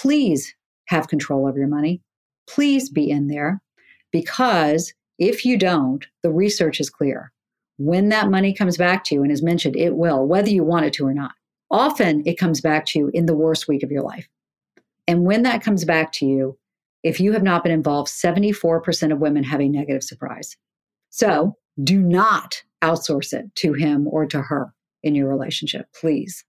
please have control of your money. Please be in there because if you don't, the research is clear. When that money comes back to you, and as mentioned, it will, whether you want it to or not, often it comes back to you in the worst week of your life. And when that comes back to you, if you have not been involved, 74% of women have a negative surprise. So do not outsource it to him or to her in your relationship, please.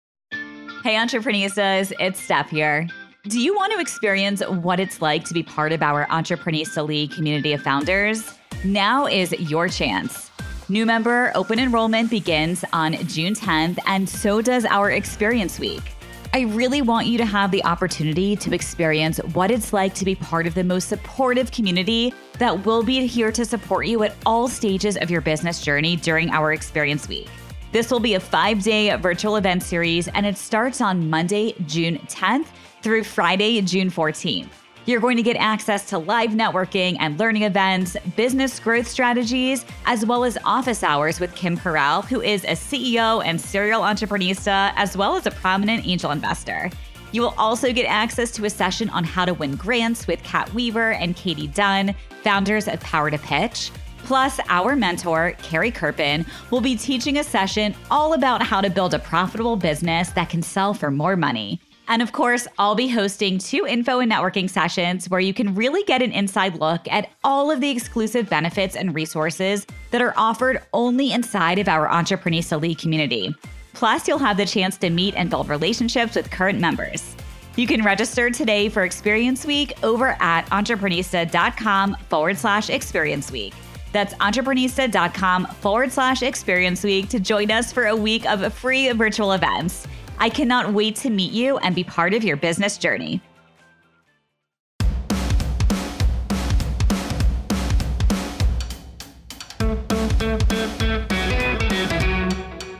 Hey, entrepreneurs, it's Steph here. Do you want to experience what it's like to be part of our Entreprenista League community of founders? Now is your chance. New member open enrollment begins on June 10th, and so does our Experience Week. I really want you to have the opportunity to experience what it's like to be part of the most supportive community that will be here to support you at all stages of your business journey during our Experience Week. This will be a five day virtual event series, and it starts on Monday, June 10th through Friday, June 14th. You're going to get access to live networking and learning events, business growth strategies, as well as office hours with Kim Perell, who is a CEO and serial entreprenista, as well as a prominent angel investor. You will also get access to a session on how to win grants with Kat Weaver and Katie Dunn, founders of Power to Pitch. Plus, our mentor, Carrie Kerpen, will be teaching a session all about how to build a profitable business that can sell for more money. And of course, I'll be hosting two info and networking sessions where you can really get an inside look at all of the exclusive benefits and resources that are offered only inside of our Entreprenista League community. Plus, you'll have the chance to meet and build relationships with current members. You can register today for Experience Week over at entreprenista.com forward slash experience week. That's entreprenista.com forward slash experience week to join us for a week of free virtual events. I cannot wait to meet you and be part of your business journey.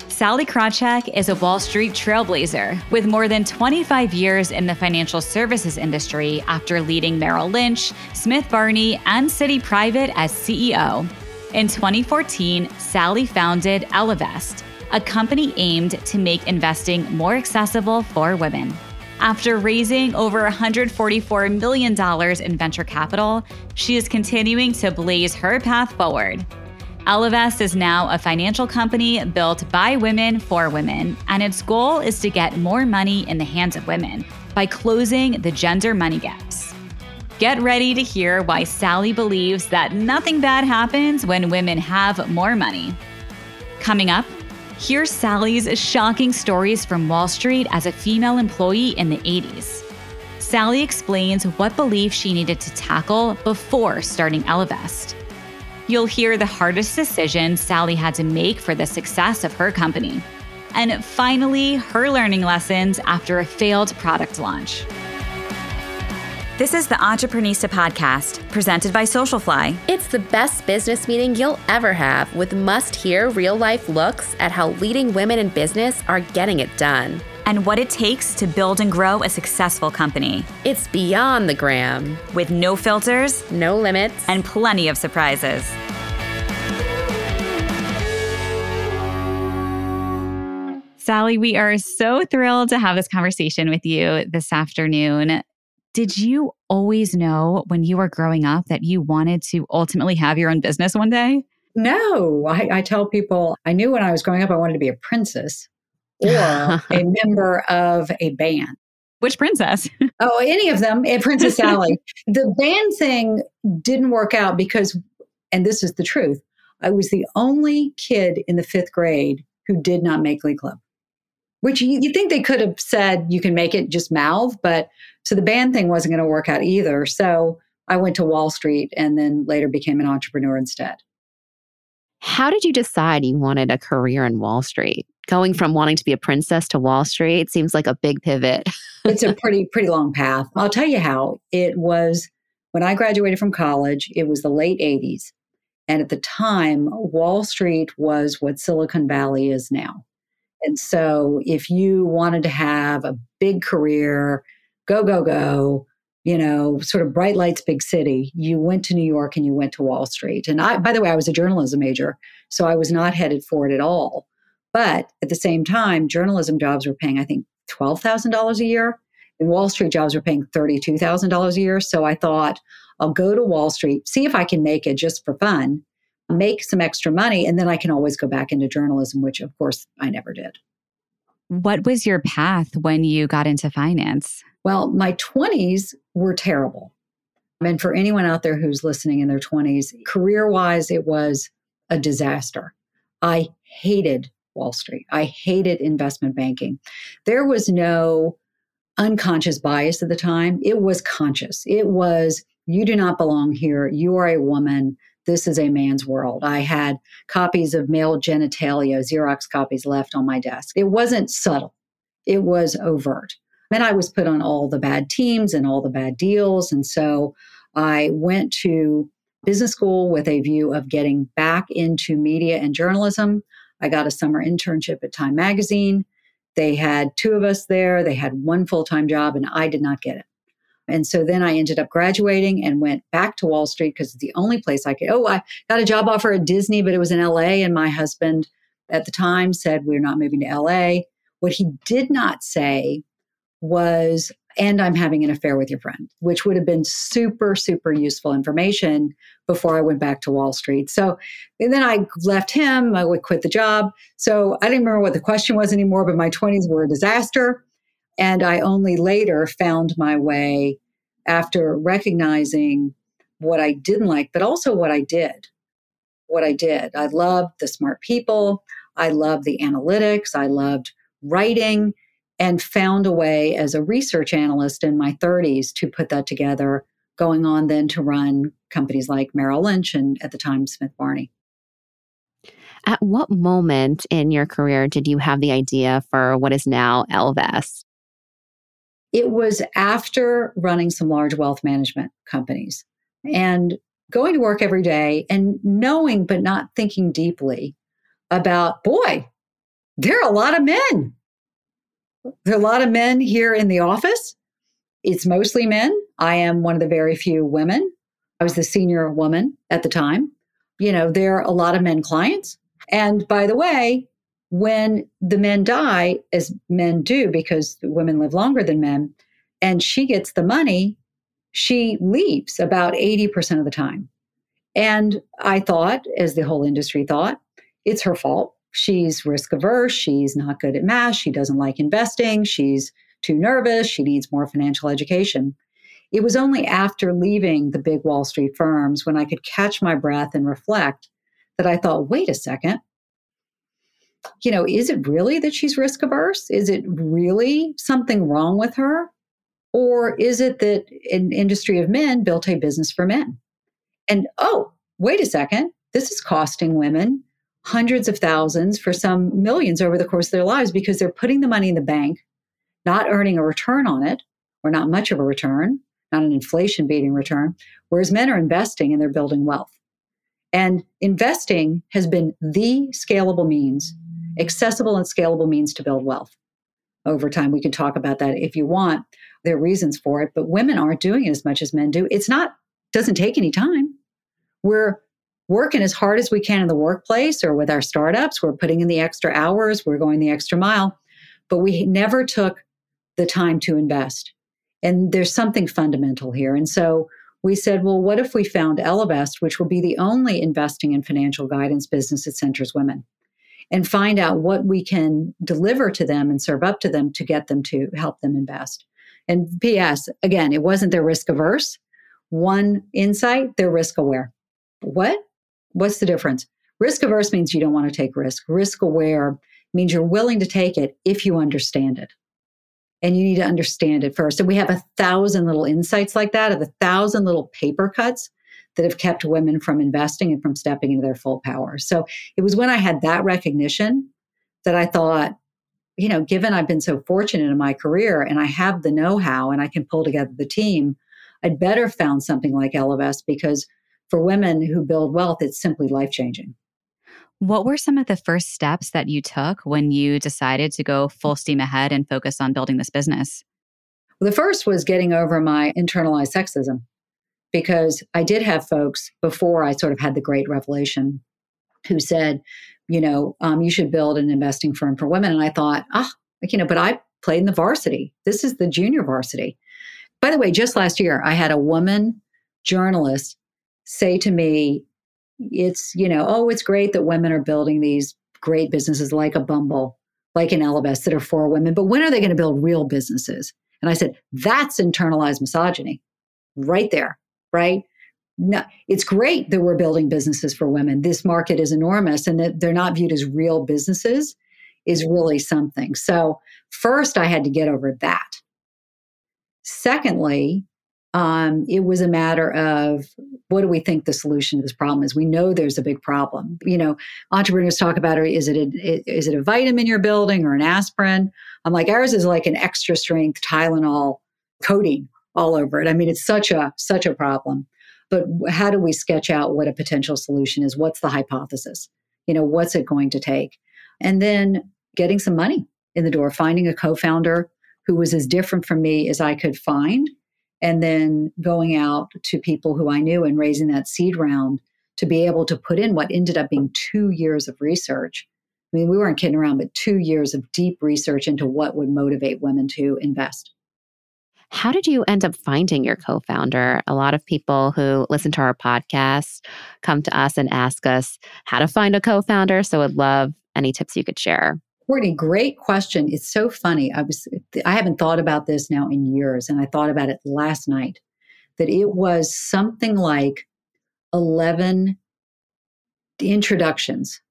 Sallie Krawcheck is a Wall Street trailblazer with more than 25 years in the financial services industry after leading Merrill Lynch, Smith Barney, and Citi Private as CEO. In 2014, Sallie founded Ellevest, a company aimed to make investing more accessible for women. After raising over $144 million in venture capital, she is continuing to blaze her path forward. Ellevest is now a financial company built by women for women, and its goal is to get more money in the hands of women by closing the gender money gaps. Get ready to hear why Sallie believes that nothing bad happens when women have more money. Coming up, Here's Sallie's shocking stories from Wall Street as a female employee in the 80s. Sallie explains what belief she needed to tackle before starting Ellevest. You'll hear the hardest decision Sallie had to make for the success of her company. And finally, her learning lessons after a failed product launch. This is the Entreprenista podcast, presented by Socialfly. It's the best business meeting you'll ever have with must hear real life looks at how leading women in business are getting it done. And what it takes to build and grow a successful company. It's beyond the gram. With no filters, no limits, and plenty of surprises. Sallie, we are so thrilled to have this conversation with you this afternoon. Did you always know when you were growing up that you wanted to ultimately have your own business one day? No, I, I tell people I knew when I was growing up I wanted to be a princess or a member of a band. Which princess? oh, any of them, eh, Princess Sallie. the band thing didn't work out because, and this is the truth, I was the only kid in the fifth grade who did not make Glee Club which you, you think they could have said you can make it just mouth, but so the band thing wasn't going to work out either. So I went to Wall Street and then later became an entrepreneur instead. How did you decide you wanted a career in Wall Street? Going from wanting to be a princess to Wall Street seems like a big pivot. it's a pretty pretty long path. I'll tell you how. It was when I graduated from college, it was the late 80s. And at the time, Wall Street was what Silicon Valley is now. And so if you wanted to have a big career, go, go, go, you know, sort of bright lights, big city, you went to New York and you went to Wall Street. And I, by the way, I was a journalism major, so I was not headed for it at all. But at the same time, journalism jobs were paying, I think, $12,000 a year. And Wall Street jobs were paying $32,000 a year. So I thought, I'll go to Wall Street, see if I can make it just for fun, make some extra money, and then I can always go back into journalism, which of course I never did. What was your path when you got into finance? Well, my 20s were terrible. And for anyone out there who's listening in their 20s, career wise, it was a disaster. I hated Wall Street. I hated investment banking. There was no unconscious bias at the time. It was conscious. It was, you do not belong here. You are a woman. This is a man's world. I had copies of male genitalia, Xerox copies left on my desk. It wasn't subtle, it was overt. And I was put on all the bad teams and all the bad deals. And so I went to business school with a view of getting back into media and journalism. I got a summer internship at Time Magazine. They had two of us there. They had one full time job, and I did not get it. And so then I ended up graduating and went back to Wall Street because it's the only place I could. Oh, I got a job offer at Disney, but it was in LA. And my husband at the time said, We're not moving to LA. What he did not say was, and I'm having an affair with your friend, which would have been super, super useful information before I went back to Wall Street. So and then I left him, I would quit the job. So I didn't remember what the question was anymore, but my 20s were a disaster. And I only later found my way after recognizing what I didn't like, but also what I did. What I did. I loved the smart people. I loved the analytics. I loved writing and found a way as a research analyst in my 30s to put that together, going on then to run companies like Merrill Lynch and at the time Smith Barney. At what moment in your career did you have the idea for what is now Ellevest? It was after running some large wealth management companies and going to work every day and knowing, but not thinking deeply about, boy, there are a lot of men there are a lot of men here in the office. It's mostly men. I am one of the very few women. I was the senior woman at the time. You know, there are a lot of men clients. And by the way, when the men die, as men do, because women live longer than men, and she gets the money, she leaves about 80% of the time. And I thought, as the whole industry thought, it's her fault. She's risk averse. She's not good at math. She doesn't like investing. She's too nervous. She needs more financial education. It was only after leaving the big Wall Street firms when I could catch my breath and reflect that I thought, wait a second. You know, is it really that she's risk averse? Is it really something wrong with her? Or is it that an industry of men built a business for men? And oh, wait a second, this is costing women hundreds of thousands, for some millions over the course of their lives because they're putting the money in the bank, not earning a return on it, or not much of a return, not an inflation beating return, whereas men are investing and they're building wealth. And investing has been the scalable means, accessible and scalable means to build wealth over time. We can talk about that if you want. There are reasons for it, but women aren't doing it as much as men do. It's not, doesn't take any time. We're working as hard as we can in the workplace or with our startups. We're putting in the extra hours, we're going the extra mile, but we never took the time to invest. And there's something fundamental here. And so we said, well, what if we found Ellevest, which will be the only investing and financial guidance business that centers women, and find out what we can deliver to them and serve up to them to get them to help them invest. And P.S., again, it wasn't their risk averse. One insight, they're risk aware. What? What's the difference? Risk averse means you don't want to take risk. Risk aware means you're willing to take it if you understand it. And you need to understand it first. And we have a thousand little insights like that, of a thousand little paper cuts that have kept women from investing and from stepping into their full power. So it was when I had that recognition that I thought, you know, given I've been so fortunate in my career and I have the know how and I can pull together the team, I'd better found something like Ellevest because for women who build wealth, it's simply life changing. What were some of the first steps that you took when you decided to go full steam ahead and focus on building this business? Well, the first was getting over my internalized sexism because I did have folks before I sort of had the great revelation who said, you know, um, you should build an investing firm for women. And I thought, ah, you know, but I played in the varsity. This is the junior varsity. By the way, just last year, I had a woman journalist say to me, it's, you know, oh, it's great that women are building these great businesses like a Bumble, like an Ellevest that are for women, but when are they going to build real businesses? And I said, that's internalized misogyny right there, right? No, it's great that we're building businesses for women. This market is enormous and that they're not viewed as real businesses is really something. So, first, I had to get over that. Secondly, um, it was a matter of what do we think the solution to this problem is? We know there's a big problem. You know, entrepreneurs talk about it. Is it a, is it a vitamin you're building or an aspirin? I'm like ours is like an extra strength Tylenol coating all over it. I mean, it's such a such a problem. But how do we sketch out what a potential solution is? What's the hypothesis? You know, what's it going to take? And then getting some money in the door, finding a co-founder who was as different from me as I could find and then going out to people who I knew and raising that seed round to be able to put in what ended up being two years of research. I mean, we weren't kidding around, but two years of deep research into what would motivate women to invest. How did you end up finding your co founder? A lot of people who listen to our podcast come to us and ask us how to find a co founder. So, I'd love any tips you could share. Courtney, great question. It's so funny. I was I haven't thought about this now in years, and I thought about it last night. That it was something like eleven introductions,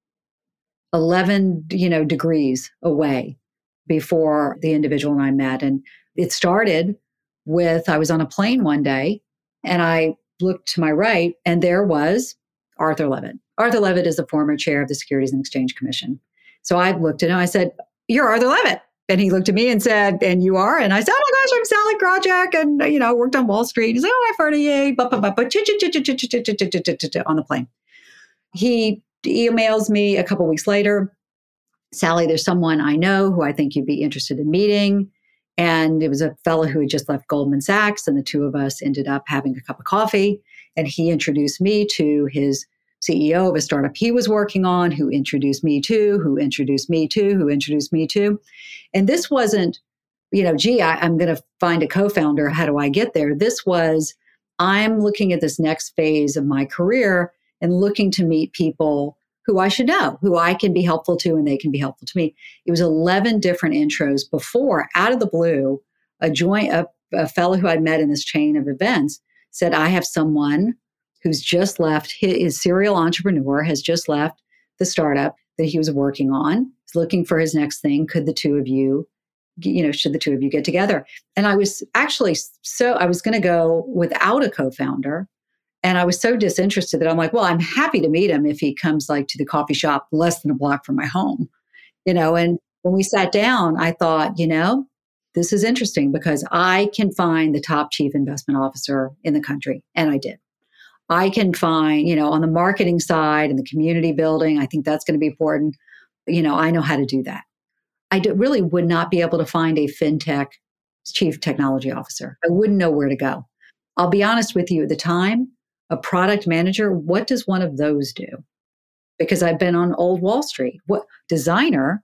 eleven you know degrees away before the individual and I met, and it started with I was on a plane one day, and I looked to my right, and there was Arthur Levitt. Arthur Levitt is the former chair of the Securities and Exchange Commission. So I looked at him. I said, You're Arthur Levitt. And he looked at me and said, And you are? And I said, Oh my gosh, I'm Sallie Krawcheck. And, you know, worked on Wall Street. He's like, Oh, I've heard of you. On the plane. He emails me a couple weeks later Sallie, there's someone I know who I think you'd be interested in meeting. And it was a fellow who had just left Goldman Sachs. And the two of us ended up having a cup of coffee. And he introduced me to his CEO of a startup he was working on, who introduced me to, who introduced me to, who introduced me to. And this wasn't, you know, gee, I, I'm going to find a co founder. How do I get there? This was, I'm looking at this next phase of my career and looking to meet people who I should know, who I can be helpful to and they can be helpful to me. It was 11 different intros before, out of the blue, a joint, a, a fellow who I'd met in this chain of events said, I have someone who's just left his serial entrepreneur has just left the startup that he was working on he's looking for his next thing could the two of you you know should the two of you get together and i was actually so i was going to go without a co-founder and i was so disinterested that i'm like well i'm happy to meet him if he comes like to the coffee shop less than a block from my home you know and when we sat down i thought you know this is interesting because i can find the top chief investment officer in the country and i did I can find, you know, on the marketing side and the community building, I think that's going to be important. You know, I know how to do that. I really would not be able to find a fintech chief technology officer. I wouldn't know where to go. I'll be honest with you at the time, a product manager, what does one of those do? Because I've been on old Wall Street. What designer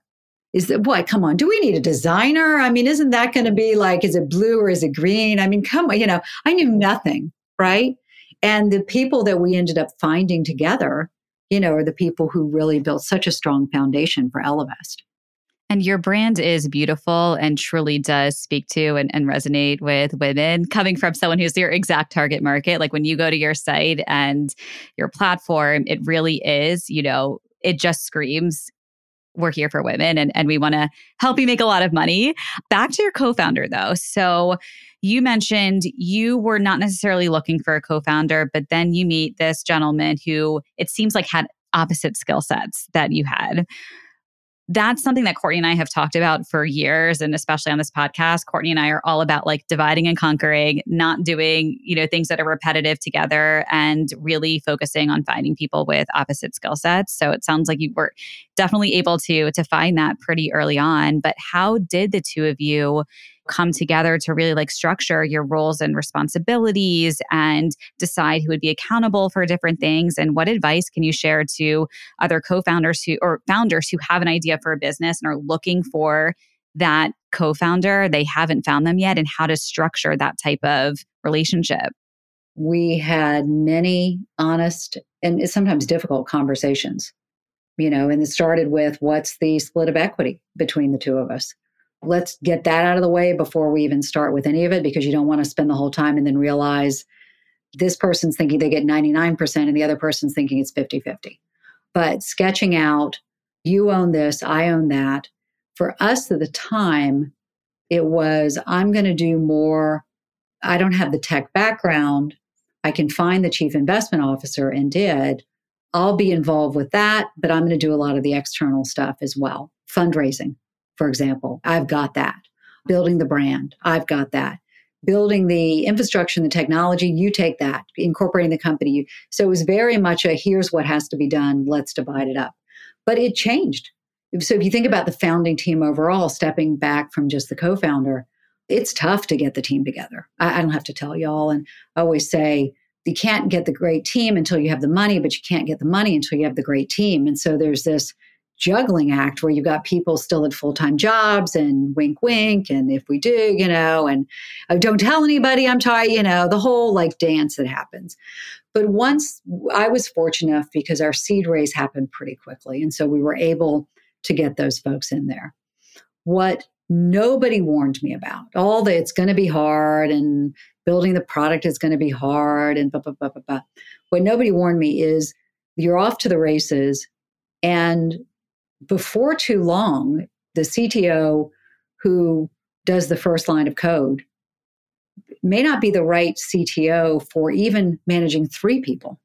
is that what? Come on, do we need a designer? I mean, isn't that going to be like, is it blue or is it green? I mean, come on, you know, I knew nothing, right? And the people that we ended up finding together, you know, are the people who really built such a strong foundation for Ellevest. And your brand is beautiful and truly does speak to and, and, resonate with women coming from someone who's your exact target market. Like when you go to your site and your platform, it really is, you know, it just screams we're here for women and, and we want to help you make a lot of money. Back to your co founder though. So you mentioned you were not necessarily looking for a co founder, but then you meet this gentleman who it seems like had opposite skill sets that you had that's something that Courtney and I have talked about for years and especially on this podcast Courtney and I are all about like dividing and conquering not doing you know things that are repetitive together and really focusing on finding people with opposite skill sets. So it sounds like you were definitely able to to find that pretty early on. But how did the two of you come together to really like structure your roles and responsibilities and decide who would be accountable for different things and what advice can you share to other co-founders who or founders who have an idea for a business and are looking for that co founder, they haven't found them yet, and how to structure that type of relationship? We had many honest and sometimes difficult conversations, you know, and it started with what's the split of equity between the two of us? Let's get that out of the way before we even start with any of it because you don't want to spend the whole time and then realize this person's thinking they get 99% and the other person's thinking it's 50 50. But sketching out, you own this, I own that. For us at the time, it was I'm going to do more. I don't have the tech background. I can find the chief investment officer and did. I'll be involved with that, but I'm going to do a lot of the external stuff as well. Fundraising, for example, I've got that. Building the brand, I've got that building the infrastructure and the technology, you take that, incorporating the company. So it was very much a here's what has to be done, let's divide it up. But it changed. So if you think about the founding team overall, stepping back from just the co founder, it's tough to get the team together. I, I don't have to tell y'all. And I always say, you can't get the great team until you have the money, but you can't get the money until you have the great team. And so there's this juggling act where you've got people still at full time jobs and wink, wink. And if we do, you know, and oh, don't tell anybody I'm tired, you know, the whole like dance that happens. But once I was fortunate enough because our seed raise happened pretty quickly. And so we were able to get those folks in there. What nobody warned me about, all that it's going to be hard and building the product is going to be hard and blah, blah, blah, blah, blah. What nobody warned me is you're off to the races and before too long, the CTO who does the first line of code may not be the right CTO for even managing three people.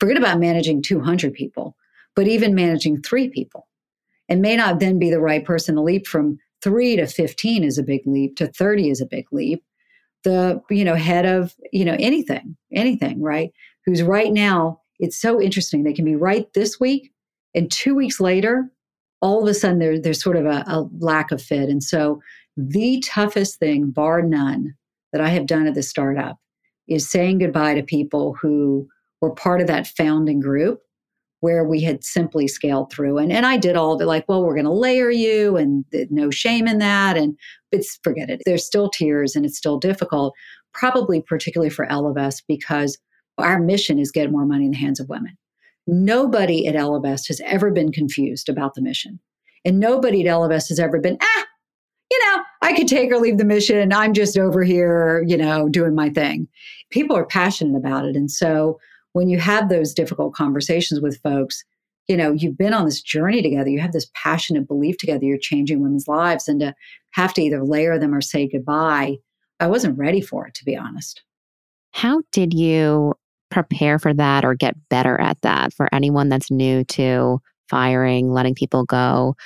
Forget about managing 200 people, but even managing three people. It may not then be the right person. The leap from three to 15 is a big leap, to 30 is a big leap. The, you know, head of, you know, anything, anything, right? Who's right now, it's so interesting. They can be right this week and two weeks later, all of a sudden there, there's sort of a, a lack of fit. And so the toughest thing, bar none, that I have done at the startup is saying goodbye to people who were part of that founding group where we had simply scaled through. And, and I did all of it like, well, we're going to layer you and no shame in that. And it's forget it. There's still tears and it's still difficult, probably particularly for Ellevest because our mission is get more money in the hands of women. Nobody at Ellevest has ever been confused about the mission. And nobody at Ellevest has ever been, ah, you know, I could take or leave the mission. I'm just over here, you know, doing my thing. People are passionate about it. And so when you have those difficult conversations with folks, you know, you've been on this journey together, you have this passionate belief together, you're changing women's lives, and to have to either layer them or say goodbye, I wasn't ready for it, to be honest. How did you prepare for that or get better at that for anyone that's new to firing, letting people go,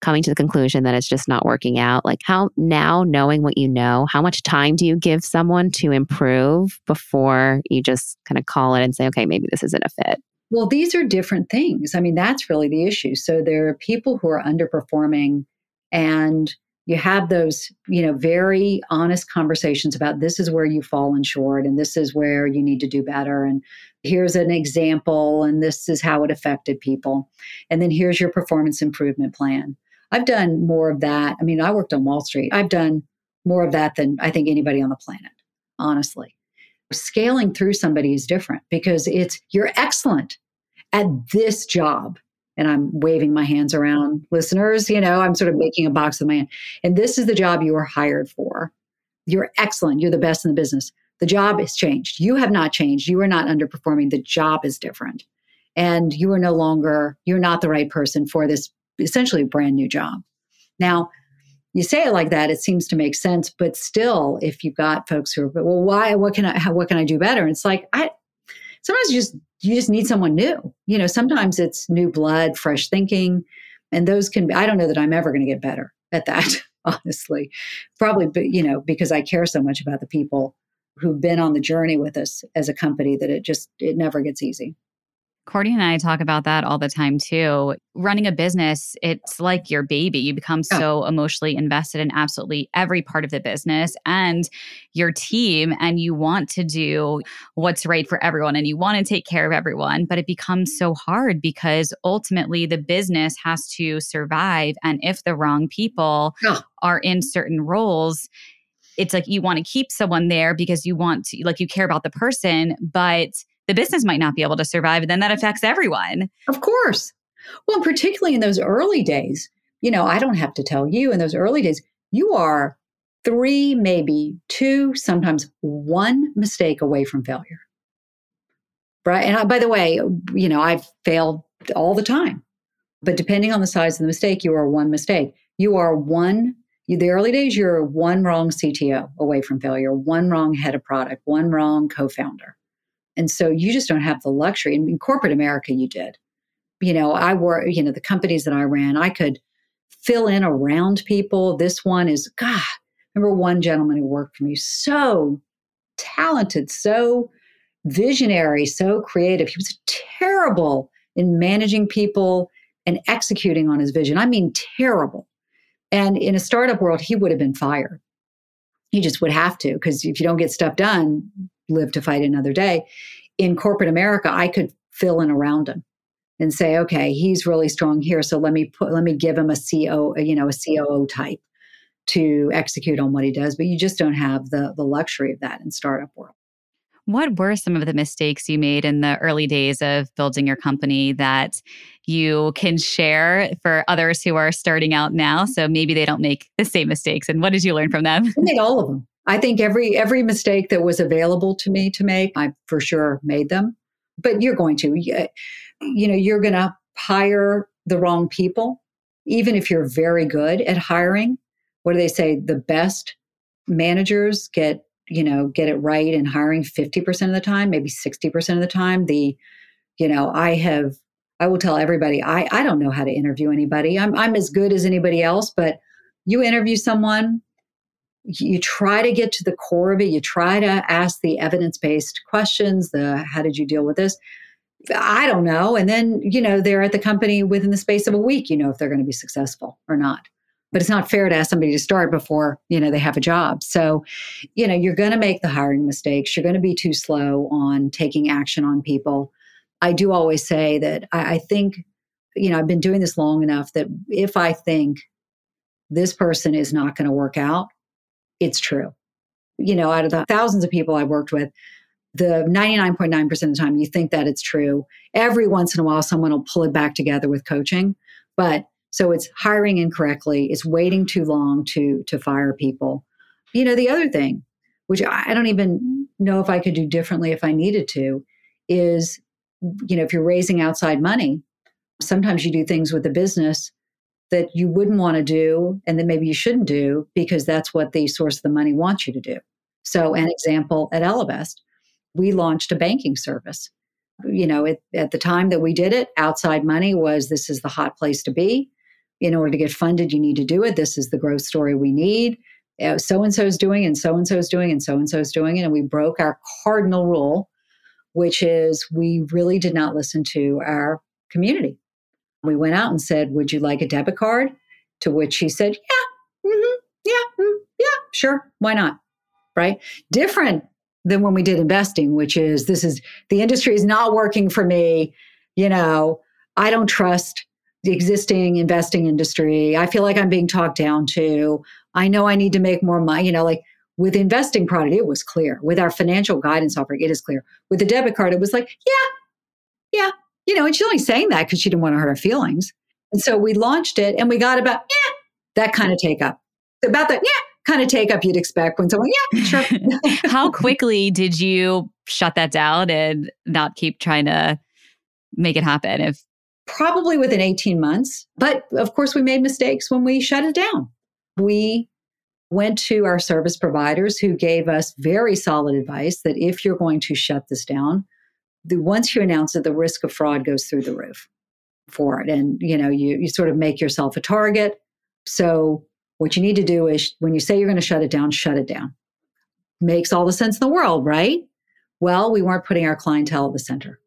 coming to the conclusion that it's just not working out? Like, how now, knowing what you know, how much time do you give someone to improve before you just kind of call it and say, okay, maybe this isn't a fit? Well, these are different things. I mean, that's really the issue. So there are people who are underperforming and you have those you know very honest conversations about this is where you've fallen short and this is where you need to do better and here's an example and this is how it affected people. And then here's your performance improvement plan. I've done more of that. I mean i worked on wall street. I've done more of that than i think anybody on the planet honestly. Scaling through somebody is different because it's you're excellent at this job and I'm waving my hands around listeners, you know, I'm sort of making a box of my hand. And this is the job you were hired for. You're excellent. You're the best in the business. The job has changed. You have not changed. You are not underperforming. The job is different. And you are no longer, you're not the right person for this essentially brand new job. Now, you say it like that, it seems to make sense. But still, if you've got folks who are, well, why? What can I? How, what can I do better? And it's like I sometimes you just you just need someone new. You know, sometimes it's new blood, fresh thinking, and those can be. I don't know that I'm ever going to get better at that, honestly. Probably, but you know, because I care so much about the people who've been on the journey with us as a company that it just it never gets easy. Courtney and I talk about that all the time too. Running a business, it's like your baby. You become Yeah. so emotionally invested in absolutely every part of the business and your team, and you want to do what's right for everyone and you want to take care of everyone. But it becomes so hard because ultimately the business has to survive. And if the wrong people Yeah. are in certain roles, it's like you want to keep someone there because you want to, like, you care about the person, but the business might not be able to survive. And then that affects everyone. Of course. Well, particularly in those early days, you know, I don't have to tell you in those early days, you are three, maybe two, sometimes one mistake away from failure. Right. And I, by the way, you know, I've failed all the time, but depending on the size of the mistake, you are one mistake. You are one, you, the early days, you're one wrong CTO away from failure, one wrong head of product, one wrong co founder. And so you just don't have the luxury. In, in corporate America, you did. You know, I work, you know, the companies that I ran, I could fill in around people. This one is, God, remember one gentleman who worked for me, so talented, so visionary, so creative. He was terrible in managing people and executing on his vision. I mean, terrible. And in a startup world, he would have been fired. He just would have to, because if you don't get stuff done, live to fight another day. In corporate America, I could fill in around him and say, okay, he's really strong here. So let me put, let me give him a CO, you know, a COO type to execute on what he does. But you just don't have the the luxury of that in startup world. What were some of the mistakes you made in the early days of building your company that you can share for others who are starting out now? So maybe they don't make the same mistakes. And what did you learn from them? I made all of them. I think every every mistake that was available to me to make, I for sure made them. But you're going to, you know, you're going to hire the wrong people, even if you're very good at hiring. What do they say? The best managers get you know get it right in hiring 50% of the time maybe 60% of the time the you know i have i will tell everybody i i don't know how to interview anybody i'm i'm as good as anybody else but you interview someone you try to get to the core of it. You try to ask the evidence-based questions the how did you deal with this? I don't know. And then you know they're at the company within the space of a week you know if they're going to be successful or not. But it's not fair to ask somebody to start before you know they have a job. So you know you're going to make the hiring mistakes. You're going to be too slow on taking action on people. I do always say that I, I think you know i've been doing this long enough that if i think this person is not going to work out it's true. You know out of the thousands of people i've worked with the 99.9% of the time you think that it's true. Every once in a while someone will pull it back together with coaching. But so it's hiring incorrectly, it's waiting too long to to fire people. You know, the other thing, which I don't even know if I could do differently if I needed to, is you know, if you're raising outside money, sometimes you do things with the business that you wouldn't want to do and that maybe you shouldn't do because that's what the source of the money wants you to do. So, an example at Ellevest, we launched a banking service. You know, it, at the time that we did it, outside money was this is the hot place to be in order to get funded, you need to do it. This is the growth story we need. Uh, so and so is doing, and so and so is doing, and so and so is doing it. And we broke our cardinal rule, which is we really did not listen to our community. We went out and said, Would you like a debit card? To which he said, Yeah, mm-hmm, yeah, mm, yeah, sure, why not? Right? Different than when we did investing, which is this is the industry is not working for me. You know, I don't trust the existing investing industry. I feel like I'm being talked down to. I know I need to make more money. You know, like with investing product, it was clear. With our financial guidance offering, it is clear. With the debit card, it was like, yeah, yeah. You know, and she's only saying that because she didn't want to hurt her feelings. And so we launched it and we got about, yeah, that kind of take up. About that, yeah, kind of take up you'd expect when someone, yeah, sure. How quickly did you shut that down and not keep trying to make it happen? If probably within 18 months. But of course, we made mistakes when we shut it down. We went to our service providers who gave us very solid advice that if you're going to shut this down, the, once you announce it, the risk of fraud goes through the roof for it. And, you know, you, you sort of make yourself a target. So what you need to do is when you say you're going to shut it down, shut it down. Makes all the sense in the world, right? Well, we weren't putting our clientele at the center.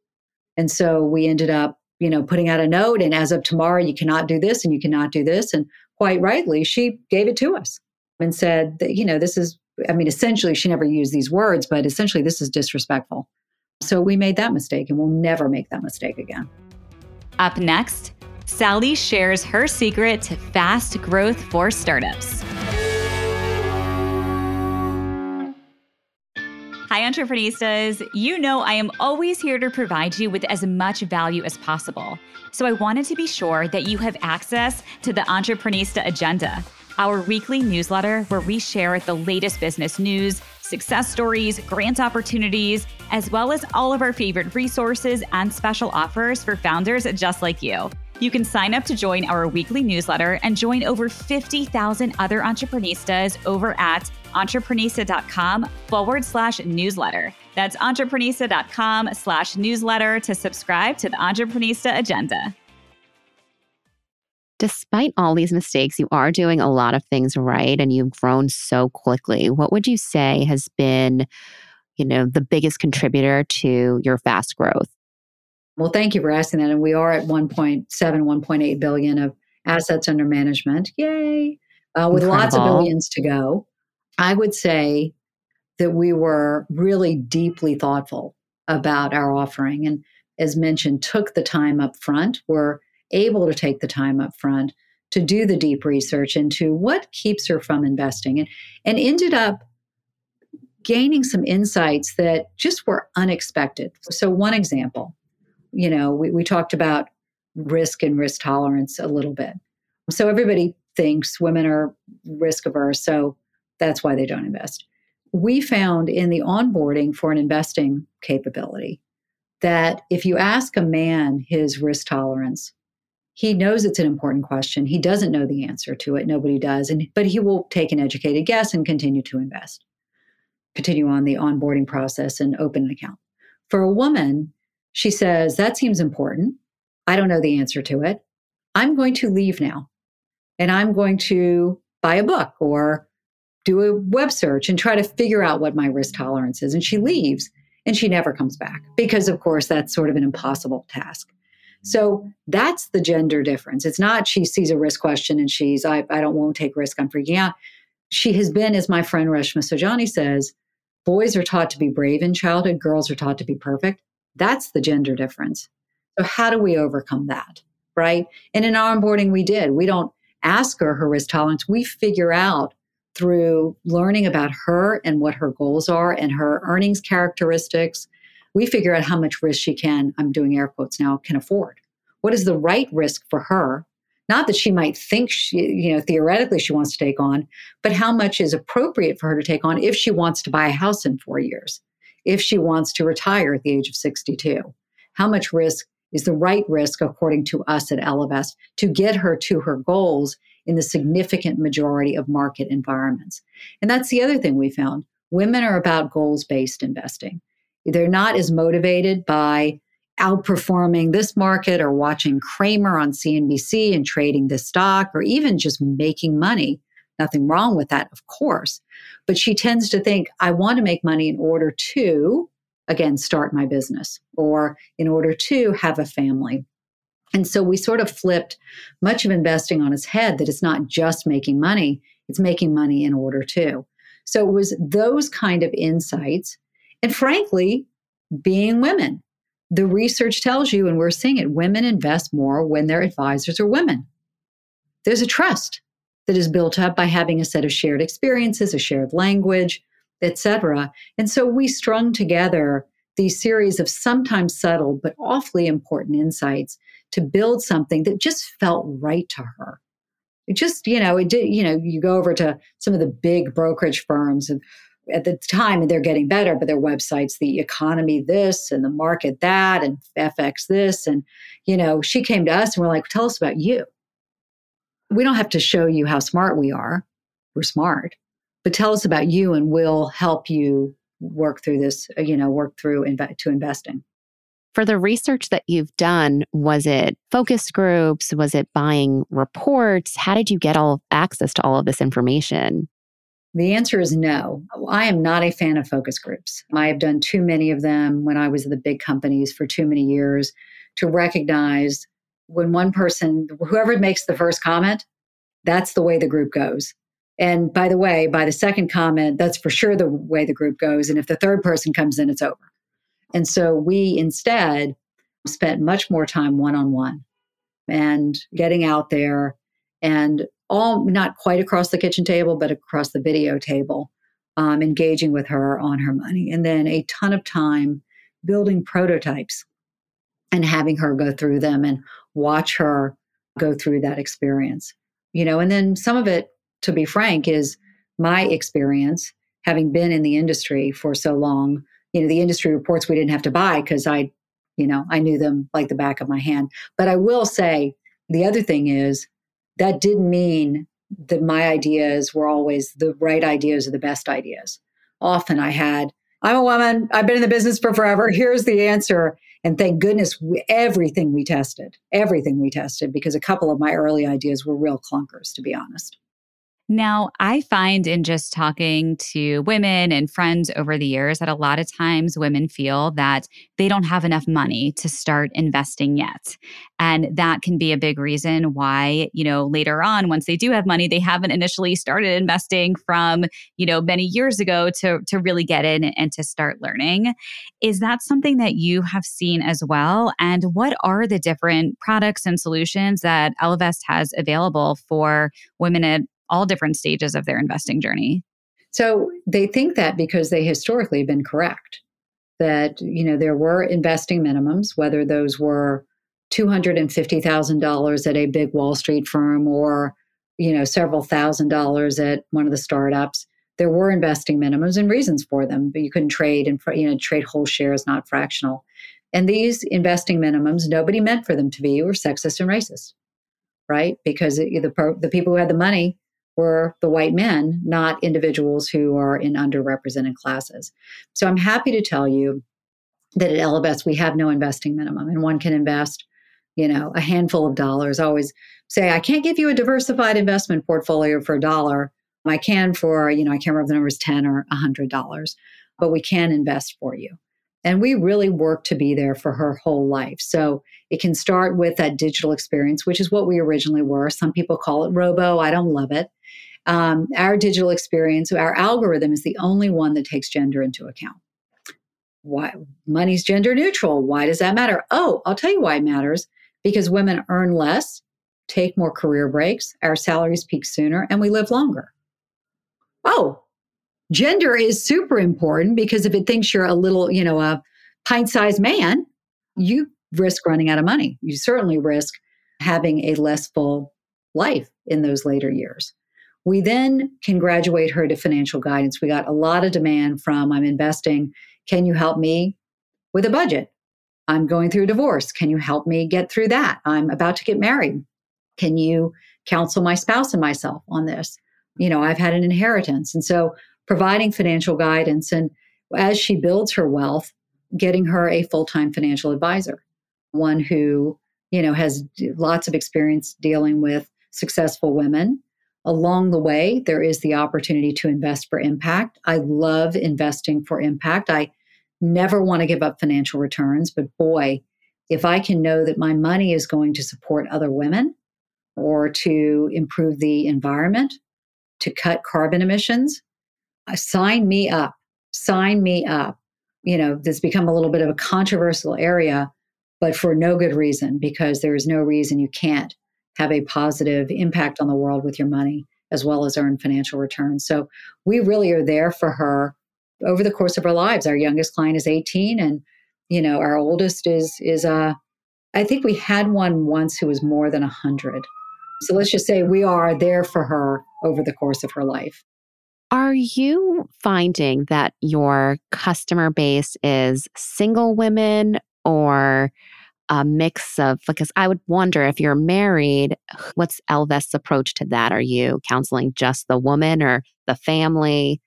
And so we ended up, you know, putting out a note and as of tomorrow, you cannot do this and you cannot do this. And quite rightly, she gave it to us and said that, you know, this is, I mean, essentially, she never used these words, but essentially, this is disrespectful. So we made that mistake and we'll never make that mistake again. Up next, Sallie shares her secret to fast growth for startups. Hi, Entreprenistas. You know I am always here to provide you with as much value as possible. So I wanted to be sure that you have access to the Entreprenista Agenda, our weekly newsletter where we share the latest business news, success stories, grant opportunities, as well as all of our favorite resources and special offers for founders just like you. You can sign up to join our weekly newsletter and join over 50,000 other entreprenistas over at entreprenista.com forward slash newsletter. That's entreprenista.com slash newsletter to subscribe to the Entreprenista Agenda. Despite all these mistakes, you are doing a lot of things right and you've grown so quickly. What would you say has been, you know, the biggest contributor to your fast growth? Well, thank you for asking that. And we are at 1.7, 1.8 billion of assets under management. Yay. Uh, with Incredible. lots of billions to go. I would say that we were really deeply thoughtful about our offering. And as mentioned, took the time up front. We're able to take the time up front to do the deep research into what keeps her from investing and, and ended up gaining some insights that just were unexpected. So, one example you know, we, we talked about risk and risk tolerance a little bit. So everybody thinks women are risk averse, so that's why they don't invest. We found in the onboarding for an investing capability that if you ask a man his risk tolerance, he knows it's an important question. He doesn't know the answer to it. Nobody does. And but he will take an educated guess and continue to invest. Continue on the onboarding process and open an account. For a woman, she says, That seems important. I don't know the answer to it. I'm going to leave now and I'm going to buy a book or do a web search and try to figure out what my risk tolerance is. And she leaves and she never comes back because, of course, that's sort of an impossible task. So that's the gender difference. It's not she sees a risk question and she's, I, I don't won't take risk, I'm freaking out. She has been, as my friend Reshma Saujani says, boys are taught to be brave in childhood, girls are taught to be perfect. That's the gender difference. So, how do we overcome that? Right. And in our onboarding, we did. We don't ask her her risk tolerance. We figure out through learning about her and what her goals are and her earnings characteristics. We figure out how much risk she can, I'm doing air quotes now, can afford. What is the right risk for her? Not that she might think she, you know, theoretically she wants to take on, but how much is appropriate for her to take on if she wants to buy a house in four years, if she wants to retire at the age of 62? How much risk is the right risk, according to us at Ellevest, to get her to her goals in the significant majority of market environments? And that's the other thing we found. Women are about goals based investing. They're not as motivated by outperforming this market or watching Cramer on CNBC and trading this stock or even just making money. Nothing wrong with that, of course. But she tends to think, I want to make money in order to, again, start my business or in order to have a family. And so we sort of flipped much of investing on its head that it's not just making money, it's making money in order to. So it was those kind of insights. And frankly, being women. The research tells you, and we're seeing it, women invest more when their advisors are women. There's a trust that is built up by having a set of shared experiences, a shared language, etc. And so we strung together these series of sometimes subtle but awfully important insights to build something that just felt right to her. It just, you know, it did, you know, you go over to some of the big brokerage firms and at the time they're getting better, but their websites, the economy this and the market that and FX this. And, you know, she came to us and we're like, tell us about you we don't have to show you how smart we are. We're smart, but tell us about you and we'll help you work through this, uh, you know, work through inv- to investing. For the research that you've done, was it focus groups? Was it buying reports? How did you get all access to all of this information? The answer is no. I am not a fan of focus groups. I have done too many of them when I was at the big companies for too many years to recognize when one person, whoever makes the first comment, that's the way the group goes. And by the way, by the second comment, that's for sure the way the group goes. And if the third person comes in, it's over. And so we instead spent much more time one on one and getting out there and all not quite across the kitchen table, but across the video table, um, engaging with her on her money. And then a ton of time building prototypes and having her go through them and watch her go through that experience. You know, and then some of it, to be frank, is my experience having been in the industry for so long. You know, the industry reports we didn't have to buy because I, you know, I knew them like the back of my hand. But I will say the other thing is that didn't mean that my ideas were always the right ideas or the best ideas. Often I had, I'm a woman, I've been in the business for forever, here's the answer. And thank goodness, everything we tested, everything we tested, because a couple of my early ideas were real clunkers, to be honest. Now, I find in just talking to women and friends over the years that a lot of times women feel that they don't have enough money to start investing yet. And that can be a big reason why, you know, later on, once they do have money, they haven't initially started investing from, you know, many years ago to, to really get in and to start learning. Is that something that you have seen as well? And what are the different products and solutions that Ellevest has available for women at all different stages of their investing journey. So they think that because they historically have been correct that you know there were investing minimums whether those were $250,000 at a big Wall Street firm or you know several thousand dollars at one of the startups there were investing minimums and reasons for them but you couldn't trade and you know trade whole shares not fractional and these investing minimums nobody meant for them to be were sexist and racist right because the, the people who had the money were the white men, not individuals who are in underrepresented classes. So I'm happy to tell you that at Ellevest we have no investing minimum, and one can invest, you know, a handful of dollars. I always say I can't give you a diversified investment portfolio for a dollar. I can for, you know, I can't remember the number is 10 or $100, but we can invest for you. And we really work to be there for her whole life. So it can start with that digital experience, which is what we originally were. Some people call it robo. I don't love it. Um, our digital experience, our algorithm is the only one that takes gender into account. Why money's gender neutral? Why does that matter? Oh, I'll tell you why it matters. Because women earn less, take more career breaks, our salaries peak sooner, and we live longer. Oh, gender is super important because if it thinks you're a little, you know, a pint sized man, you risk running out of money. You certainly risk having a less full life in those later years. We then can graduate her to financial guidance. We got a lot of demand from I'm investing. Can you help me with a budget? I'm going through a divorce. Can you help me get through that? I'm about to get married. Can you counsel my spouse and myself on this? You know, I've had an inheritance. And so providing financial guidance and as she builds her wealth, getting her a full-time financial advisor, one who, you know, has lots of experience dealing with successful women. Along the way, there is the opportunity to invest for impact. I love investing for impact. I never want to give up financial returns, but boy, if I can know that my money is going to support other women or to improve the environment, to cut carbon emissions, uh, sign me up. Sign me up. You know, this become a little bit of a controversial area, but for no good reason, because there is no reason you can't have a positive impact on the world with your money as well as earn financial returns. So we really are there for her over the course of our lives. Our youngest client is 18 and you know, our oldest is is uh I think we had one once who was more than 100. So let's just say we are there for her over the course of her life. Are you finding that your customer base is single women or a mix of, because I would wonder if you're married, what's Ellevest's approach to that? Are you counseling just the woman or the family?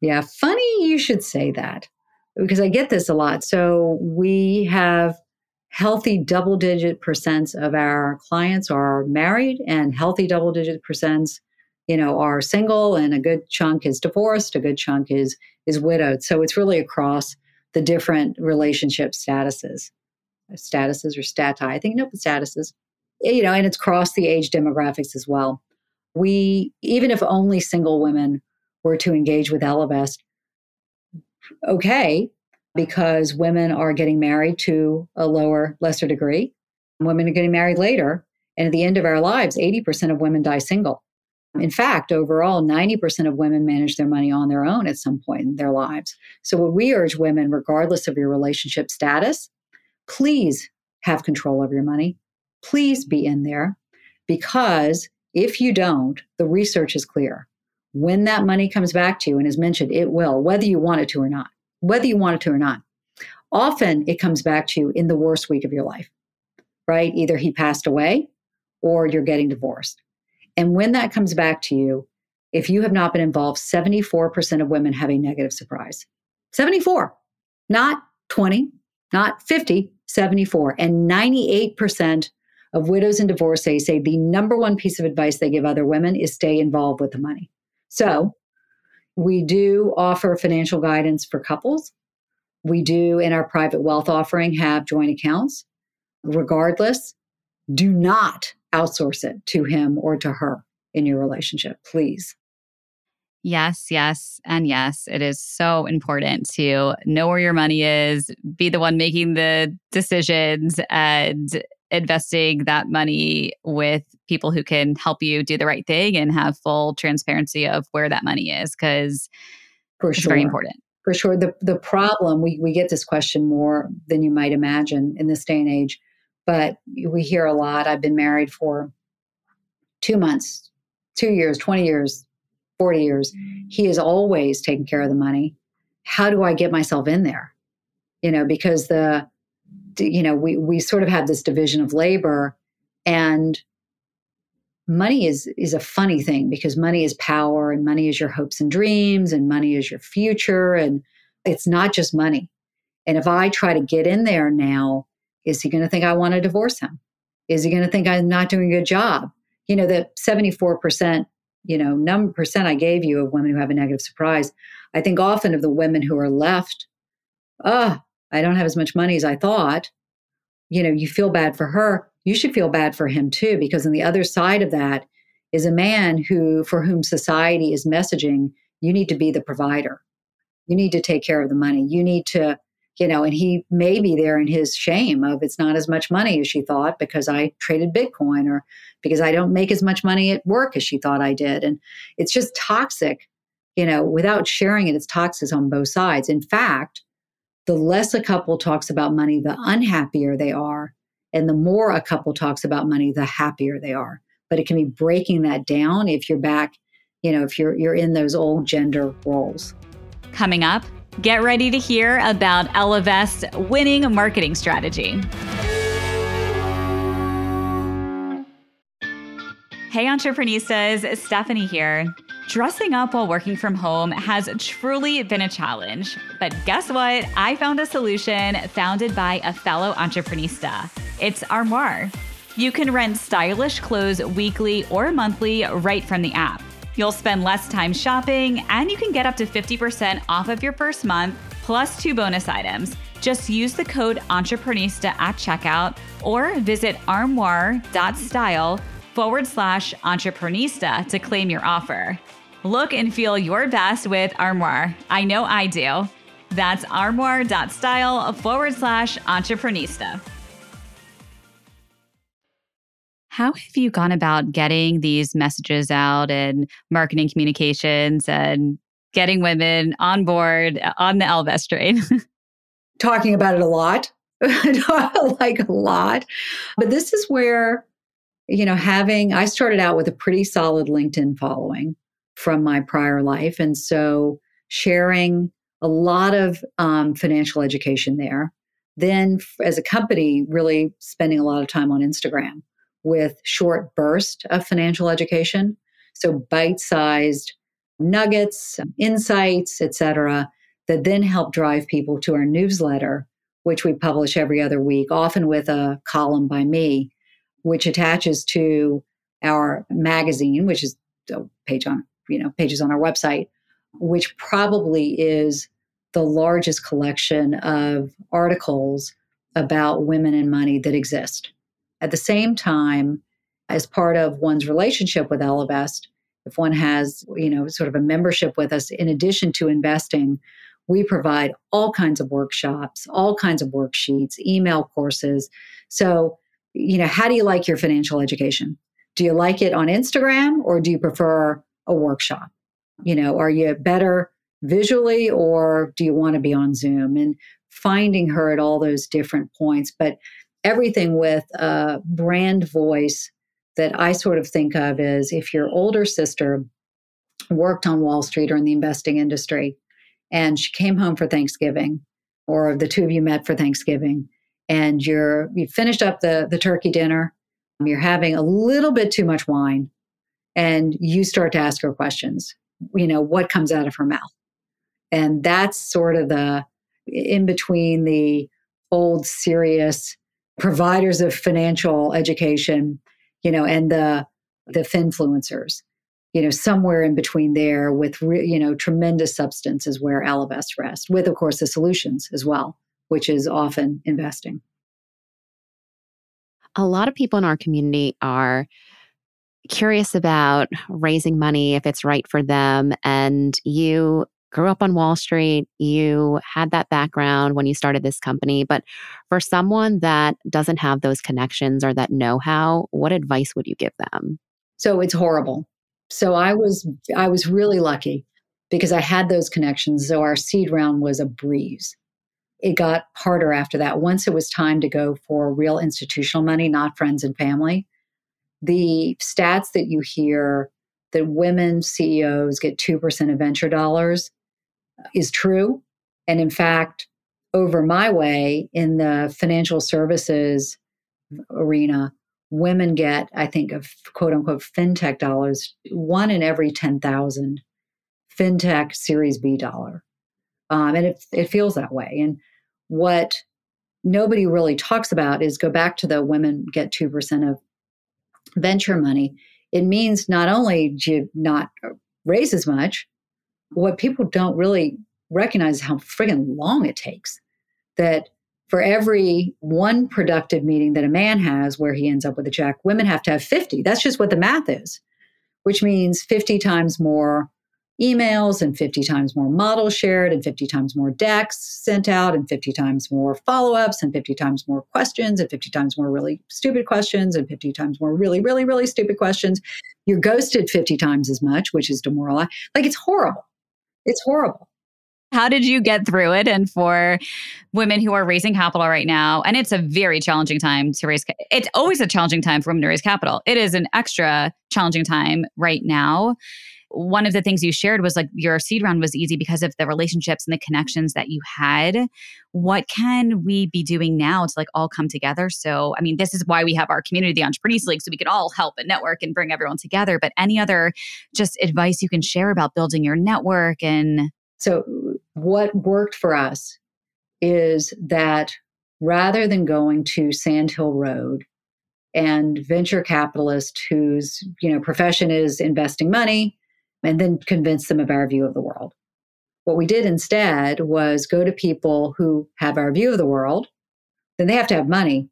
Yeah, funny you should say that because I get this a lot. So we have healthy double digit percents of our clients are married and healthy double digit percents you know, are single and a good chunk is divorced, a good chunk is is widowed. So it's really across the different relationship statuses. Statuses or stati, I think, nope, statuses. Eh, you know, and it's across the age demographics as well. We, even if only single women were to engage with Ellevest, okay, because women are getting married to a lower, lesser degree. Women are getting married later. And at the end of our lives, 80% of women die single. In fact, overall, 90% of women manage their money on their own at some point in their lives. So, what we urge women, regardless of your relationship status, please have control of your money. Please be in there because if you don't, the research is clear. When that money comes back to you, and as mentioned, it will, whether you want it to or not, whether you want it to or not. Often it comes back to you in the worst week of your life, right? Either he passed away or you're getting divorced. And when that comes back to you, if you have not been involved, 74% of women have a negative surprise. 74, not 20, not 50, 74. And 98% of widows and divorcees say the number one piece of advice they give other women is stay involved with the money. So we do offer financial guidance for couples. We do in our private wealth offering have joint accounts. Regardless, do not outsource it to him or to her in your relationship, please. Yes, yes, and yes. It is so important to know where your money is, be the one making the decisions, and investing that money with people who can help you do the right thing and have full transparency of where that money is because for it's sure. very important. For sure. The the problem, we, we get this question more than you might imagine in this day and age but we hear a lot. I've been married for two months, two years, 20 years, 40 years. He is always taking care of the money. How do I get myself in there? You know, because the, you know, we, we sort of have this division of labor and money is is a funny thing because money is power and money is your hopes and dreams and money is your future and it's not just money and if i try to get in there now is he going to think I want to divorce him? Is he going to think I'm not doing a good job? You know, the 74%, you know, number percent I gave you of women who have a negative surprise. I think often of the women who are left, oh, I don't have as much money as I thought. You know, you feel bad for her. You should feel bad for him too, because on the other side of that is a man who, for whom society is messaging, you need to be the provider. You need to take care of the money. You need to you know, and he may be there in his shame of it's not as much money as she thought because I traded Bitcoin or because I don't make as much money at work as she thought I did. And it's just toxic, you know, without sharing it, it's toxic on both sides. In fact, the less a couple talks about money, the unhappier they are. And the more a couple talks about money, the happier they are. But it can be breaking that down if you're back, you know, if you're you're in those old gender roles. Coming up, Get ready to hear about Ellevest's winning marketing strategy. Hey, entrepreneurs, Stephanie here. Dressing up while working from home has truly been a challenge. But guess what? I found a solution founded by a fellow entreprenista. It's Armoire. You can rent stylish clothes weekly or monthly right from the app. You'll spend less time shopping, and you can get up to 50% off of your first month, plus two bonus items. Just use the code Entreprenista at checkout or visit armoire.style forward slash entreprenista to claim your offer. Look and feel your best with Armoire. I know I do. That's armoire.style forward slash entreprenista. How have you gone about getting these messages out and marketing communications and getting women on board uh, on the Ellevest train? Talking about it a lot, like a lot. But this is where, you know, having, I started out with a pretty solid LinkedIn following from my prior life. And so sharing a lot of um, financial education there. Then, as a company, really spending a lot of time on Instagram with short bursts of financial education. So bite-sized nuggets, insights, etc., that then help drive people to our newsletter, which we publish every other week, often with a column by me, which attaches to our magazine, which is a page on, you know, pages on our website, which probably is the largest collection of articles about women and money that exist. At the same time, as part of one's relationship with Ellevest, if one has, you know, sort of a membership with us, in addition to investing, we provide all kinds of workshops, all kinds of worksheets, email courses. So, you know, how do you like your financial education? Do you like it on Instagram or do you prefer a workshop? You know, are you better visually or do you want to be on Zoom? And finding her at all those different points, but everything with a brand voice that I sort of think of is if your older sister worked on Wall Street or in the investing industry and she came home for Thanksgiving, or the two of you met for Thanksgiving, and you're you finished up the the turkey dinner, you're having a little bit too much wine, and you start to ask her questions. You know, what comes out of her mouth? And that's sort of the in between the old serious providers of financial education, you know, and the the finfluencers. You know, somewhere in between there with re, you know tremendous substance is where Ellevest rests, with of course the solutions as well, which is often investing. A lot of people in our community are curious about raising money if it's right for them and you grew up on Wall Street, you had that background when you started this company. But for someone that doesn't have those connections or that know how, what advice would you give them? So it's horrible. So I was I was really lucky because I had those connections. So our seed round was a breeze. It got harder after that. Once it was time to go for real institutional money, not friends and family, the stats that you hear that women CEOs get 2% of venture dollars is true. And in fact, over my way in the financial services arena, women get, I think, of quote unquote fintech dollars, one in every 10,000 fintech Series B dollar. Um, and it, it feels that way. And what nobody really talks about is go back to the women get 2% of venture money. It means not only do you not raise as much, what people don't really recognize is how friggin' long it takes. That for every one productive meeting that a man has where he ends up with a check, women have to have 50. That's just what the math is, which means 50 times more emails and 50 times more models shared and 50 times more decks sent out and 50 times more follow-ups and 50 times more questions and 50 times more really stupid questions and 50 times more really really really stupid questions you're ghosted 50 times as much which is demoralizing like it's horrible it's horrible. How did you get through it? And for women who are raising capital right now, and it's a very challenging time to raise, it's always a challenging time for women to raise capital. It is an extra challenging time right now. One of the things you shared was like your seed round was easy because of the relationships and the connections that you had. What can we be doing now to like all come together? So, I mean, this is why we have our community, the Entreprenista League, so we can all help and network and bring everyone together. But any other just advice you can share about building your network and so, what worked for us is that rather than going to Sand Hill Road and venture capitalist whose you know profession is investing money and then convince them of our view of the world. What we did instead was go to people who have our view of the world, then they have to have money,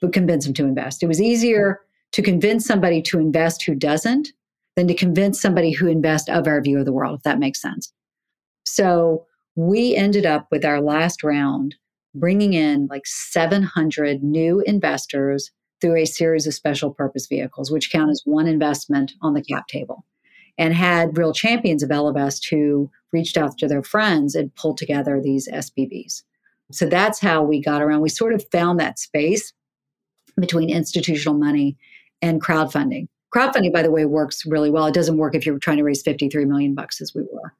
but convince them to invest. It was easier to convince somebody to invest who doesn't than to convince somebody who invests of our view of the world, if that makes sense. So we ended up with our last round bringing in like 700 new investors through a series of special purpose vehicles, which count as one investment on the cap table, and had real champions of Ellevest who reached out to their friends and pulled together these SPVs. So that's how we got around. We sort of found that space between institutional money and crowdfunding. Crowdfunding, by the way, works really well. It doesn't work if you're trying to raise 53 million bucks as we were.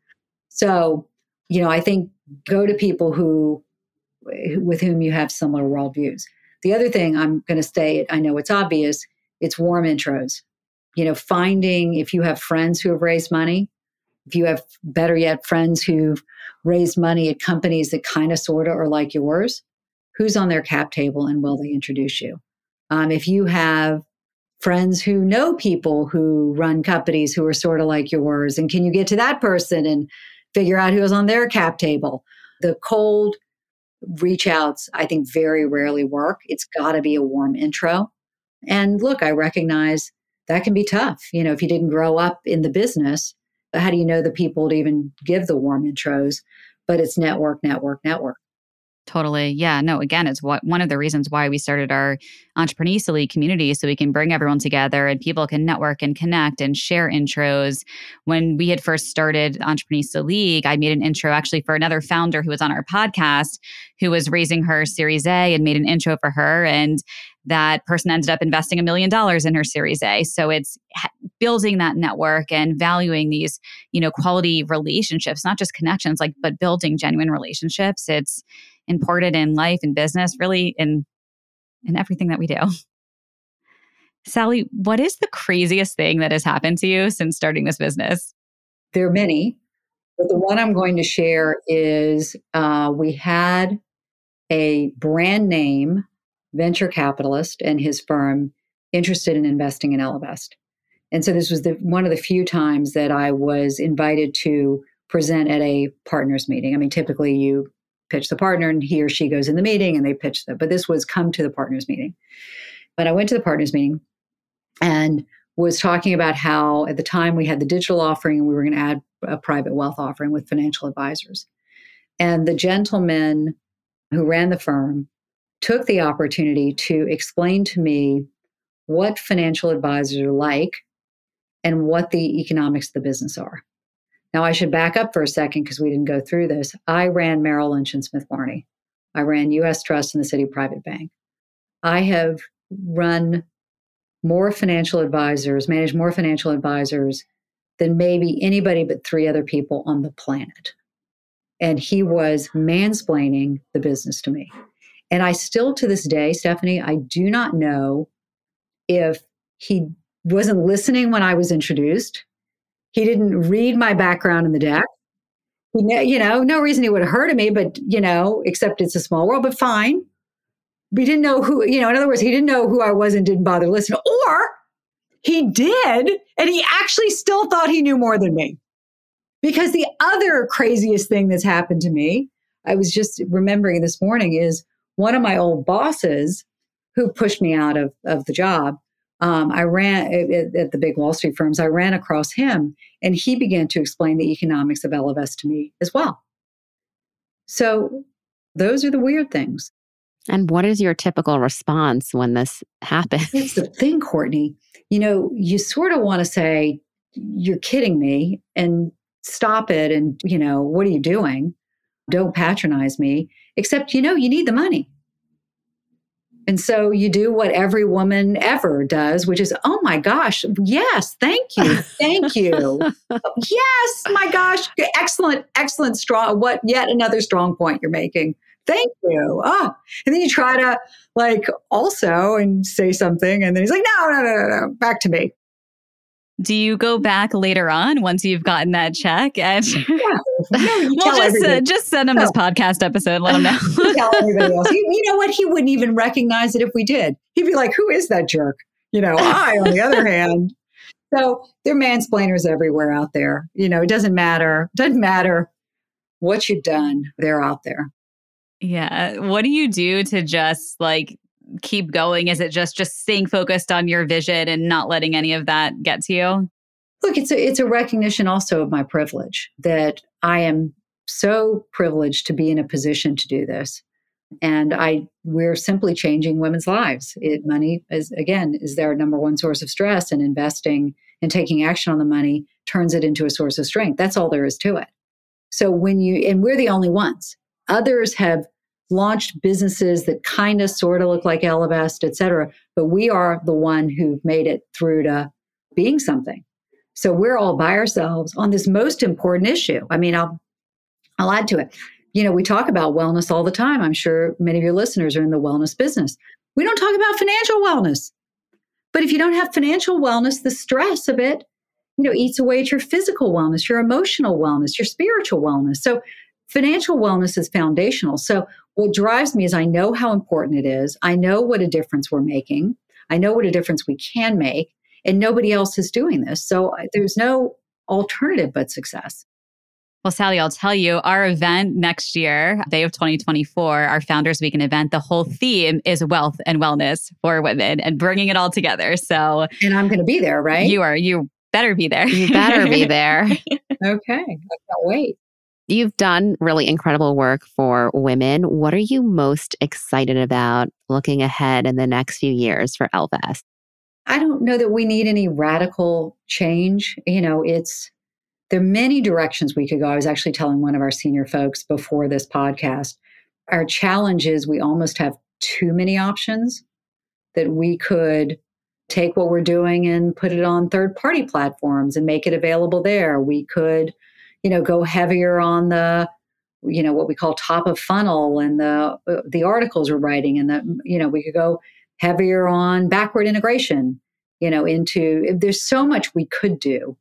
So, you know, I think go to people who with whom you have similar worldviews. The other thing I'm going to say, I know it's obvious, it's warm intros. You know, finding if you have friends who have raised money, if you have better yet friends who've raised money at companies that kind of sort of are like yours, who's on their cap table and will they introduce you? Um, if you have friends who know people who run companies who are sort of like yours? And can you get to that person and figure out who's on their cap table? The cold reach outs, I think, very rarely work. It's got to be a warm intro. And look, I recognize that can be tough. You know, if you didn't grow up in the business, how do you know the people to even give the warm intros? But it's network, network, network. Totally. Yeah. No, again, it's what one of the reasons why we started our Entreprenista League community so we can bring everyone together and people can network and connect and share intros. When we had first started Entreprenista League, I made an intro actually for another founder who was on our podcast who was raising her Series A and made an intro for her. And that person ended up investing a million dollars in her series a so it's building that network and valuing these you know quality relationships not just connections like but building genuine relationships it's important in life and business, really in in everything that we do. Sallie, what is the craziest thing that has happened to you since starting this business? There are many, but the one I'm going to share is uh, we had a brand name venture capitalist and his firm interested in investing in Ellevest. And so this was the, one of the few times that I was invited to present at a partners meeting. I mean, typically you pitch the partner and he or she goes in the meeting and they pitch them. But this was come to the partners meeting. But I went to the partners meeting and was talking about how at the time we had the digital offering and we were going to add a private wealth offering with financial advisors. And the gentleman who ran the firm took the opportunity to explain to me what financial advisors are like and what the economics of the business are. Now, I should back up for a second because we didn't go through this. I ran Merrill Lynch and Smith Barney. I ran US Trust and the Citi Private Bank. I have run more financial advisors, managed more financial advisors than maybe anybody but three other people on the planet. And he was mansplaining the business to me. And I still, to this day, Stephanie, I do not know if he wasn't listening when I was introduced he didn't read my background in the deck. He, you know, no reason he would have heard of me, but, you know, except it's a small world, but fine. We didn't know who, you know, in other words, he didn't know who I was and didn't bother to listen. Or he did, and he actually still thought he knew more than me. Because the other craziest thing that's happened to me, I was just remembering this morning, is one of my old bosses who pushed me out of, of the job um, I ran at, at, the big Wall Street firms. I ran across him, and he began to explain the economics of Ellevest to me as well. So those are the weird things. And what is your typical response when this happens? It's the thing, Courtney. You know, you sort of want to say, "You're kidding me," and stop it. And you know, what are you doing? Don't patronize me. Except, you know, you need the money. And so you do what every woman ever does, which is, oh my gosh, yes, thank you, thank you. yes, my gosh, excellent, excellent, strong. What yet another strong point you're making. Thank you. Oh, and then you try to like also and say something, and then he's like, no, no, no, no, no, back to me. Do you go back later on once you've gotten that check? And yeah. no, we'll just uh, just send him this podcast episode. Let him know. tell everybody else. You, you know what? He wouldn't even recognize it if we did. He'd be like, "Who is that jerk?" You know. I, on the other hand, so there are mansplainers everywhere out there. You know, it doesn't matter. Doesn't matter what you've done. They're out there. Yeah. What do you do to just like keep going? Is it just just staying focused on your vision and not letting any of that get to you? Look, it's a, it's a recognition also of my privilege that I am so privileged to be in a position to do this. And I we're simply changing women's lives. It money is again is their number one source of stress and investing and taking action on the money turns it into a source of strength. That's all there is to it. So when you and we're the only ones. Others have launched businesses that kind of sort of look like Ellevest, et cetera. But we are the one who made it through to being something. So we're all by ourselves on this most important issue. I mean, I'll I'll add to it. You know, we talk about wellness all the time. I'm sure many of your listeners are in the wellness business. We don't talk about financial wellness. But if you don't have financial wellness, the stress of it, you know, eats away at your physical wellness, your emotional wellness, your spiritual wellness. So financial wellness is foundational. So what drives me is I know how important it is. I know what a difference we're making. I know what a difference we can make, and nobody else is doing this. So there's no alternative but success. Well, Sallie, I'll tell you, our event next year, Day of 2024, our Founders Weekend event, the whole theme is wealth and wellness for women and bringing it all together. So, and I'm going to be there, right? You are. You better be there. You better be there. okay. I can't wait. You've done really incredible work for women. What are you most excited about looking ahead in the next few years for Ellevest? I don't know that we need any radical change. You know, it's there are many directions we could go. I was actually telling one of our senior folks before this podcast. Our challenge is we almost have too many options that we could take what we're doing and put it on third party platforms and make it available there. We could you know, go heavier on the, you know, what we call top of funnel and the uh, the articles we're writing, and the, you know, we could go heavier on backward integration. You know, into there's so much we could do.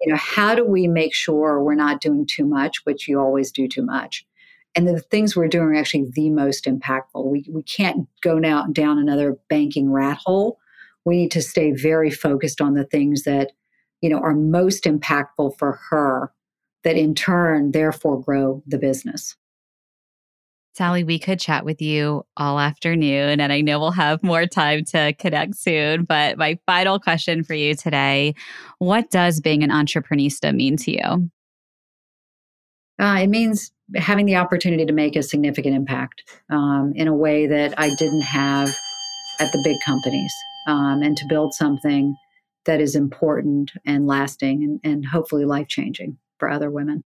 You know, how do we make sure we're not doing too much, which you always do too much, and the things we're doing are actually the most impactful. We we can't go now down another banking rat hole. We need to stay very focused on the things that you know are most impactful for her that in turn, therefore, grow the business. Sallie, we could chat with you all afternoon, and I know we'll have more time to connect soon. But my final question for you today What does being an entreprenista mean to you? Uh, it means having the opportunity to make a significant impact um, in a way that I didn't have at the big companies um, and to build something that is important and lasting and, and hopefully life changing for other women.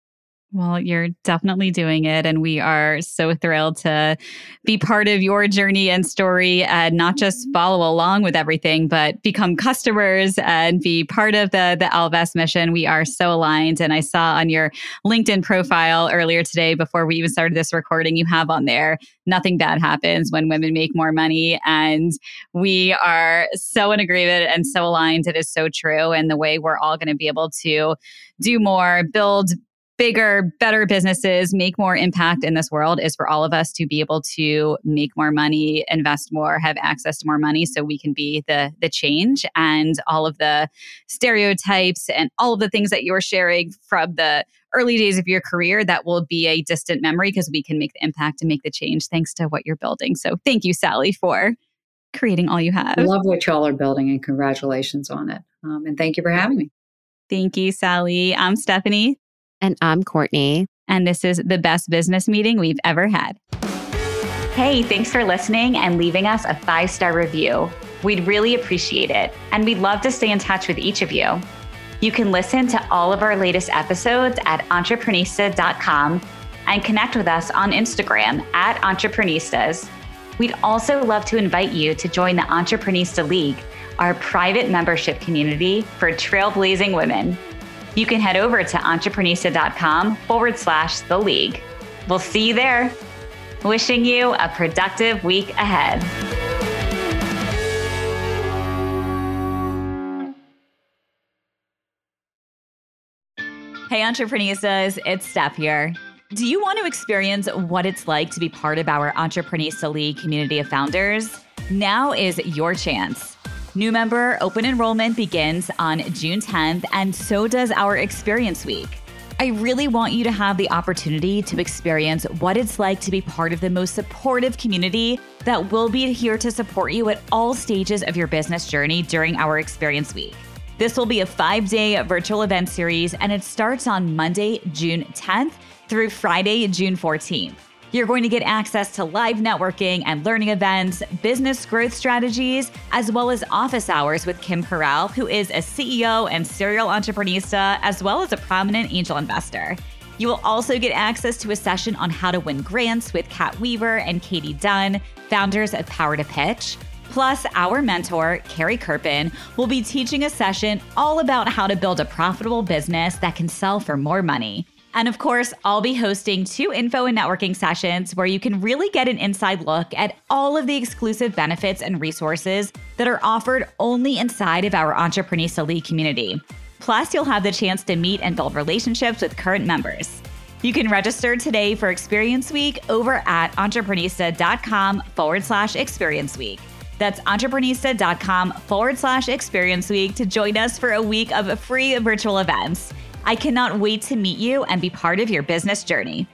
Well, you're definitely doing it. And we are so thrilled to be part of your journey and story and not just mm-hmm. follow along with everything, but become customers and be part of the, the Ellevest mission. We are so aligned. And I saw on your LinkedIn profile earlier today, before we even started this recording, you have on there, nothing bad happens when women make more money. And we are so in agreement and so aligned. It is so true. And the way we're all going to be able to do more, build bigger, better businesses, make more impact in this world is for all of us to be able to make more money, invest more, have access to more money so we can be the the change and all of the stereotypes and all of the things that you're sharing from the early days of your career that will be a distant memory because we can make the impact and make the change thanks to what you're building. So thank you Sallie for creating all you have. I love what y'all are building and congratulations on it. Um, and thank you for having me. Thank you, Sallie. I'm Stephanie. And I'm Courtney. And this is the best business meeting we've ever had. Hey, thanks for listening and leaving us a five star review. We'd really appreciate it. And we'd love to stay in touch with each of you. You can listen to all of our latest episodes at entreprenista.com and connect with us on Instagram at entreprenistas. We'd also love to invite you to join the Entreprenista League, our private membership community for trailblazing women. You can head over to entreprenista.com forward slash the league. We'll see you there. Wishing you a productive week ahead. Hey, Entrepreneurs, it's Steph here. Do you want to experience what it's like to be part of our Entreprenista League community of founders? Now is your chance. New member open enrollment begins on June 10th, and so does our Experience Week. I really want you to have the opportunity to experience what it's like to be part of the most supportive community that will be here to support you at all stages of your business journey during our Experience Week. This will be a five day virtual event series, and it starts on Monday, June 10th through Friday, June 14th. You're going to get access to live networking and learning events, business growth strategies, as well as office hours with Kim Corral, who is a CEO and serial entreprenista, as well as a prominent angel investor. You will also get access to a session on how to win grants with Kat Weaver and Katie Dunn, founders of Power to Pitch. Plus, our mentor, Carrie Kerpen, will be teaching a session all about how to build a profitable business that can sell for more money. And of course, I'll be hosting two info and networking sessions where you can really get an inside look at all of the exclusive benefits and resources that are offered only inside of our Entreprenista League community. Plus, you'll have the chance to meet and build relationships with current members. You can register today for Experience Week over at entreprenista.com forward slash experience week. That's entreprenista.com forward slash experience week to join us for a week of free virtual events. I cannot wait to meet you and be part of your business journey.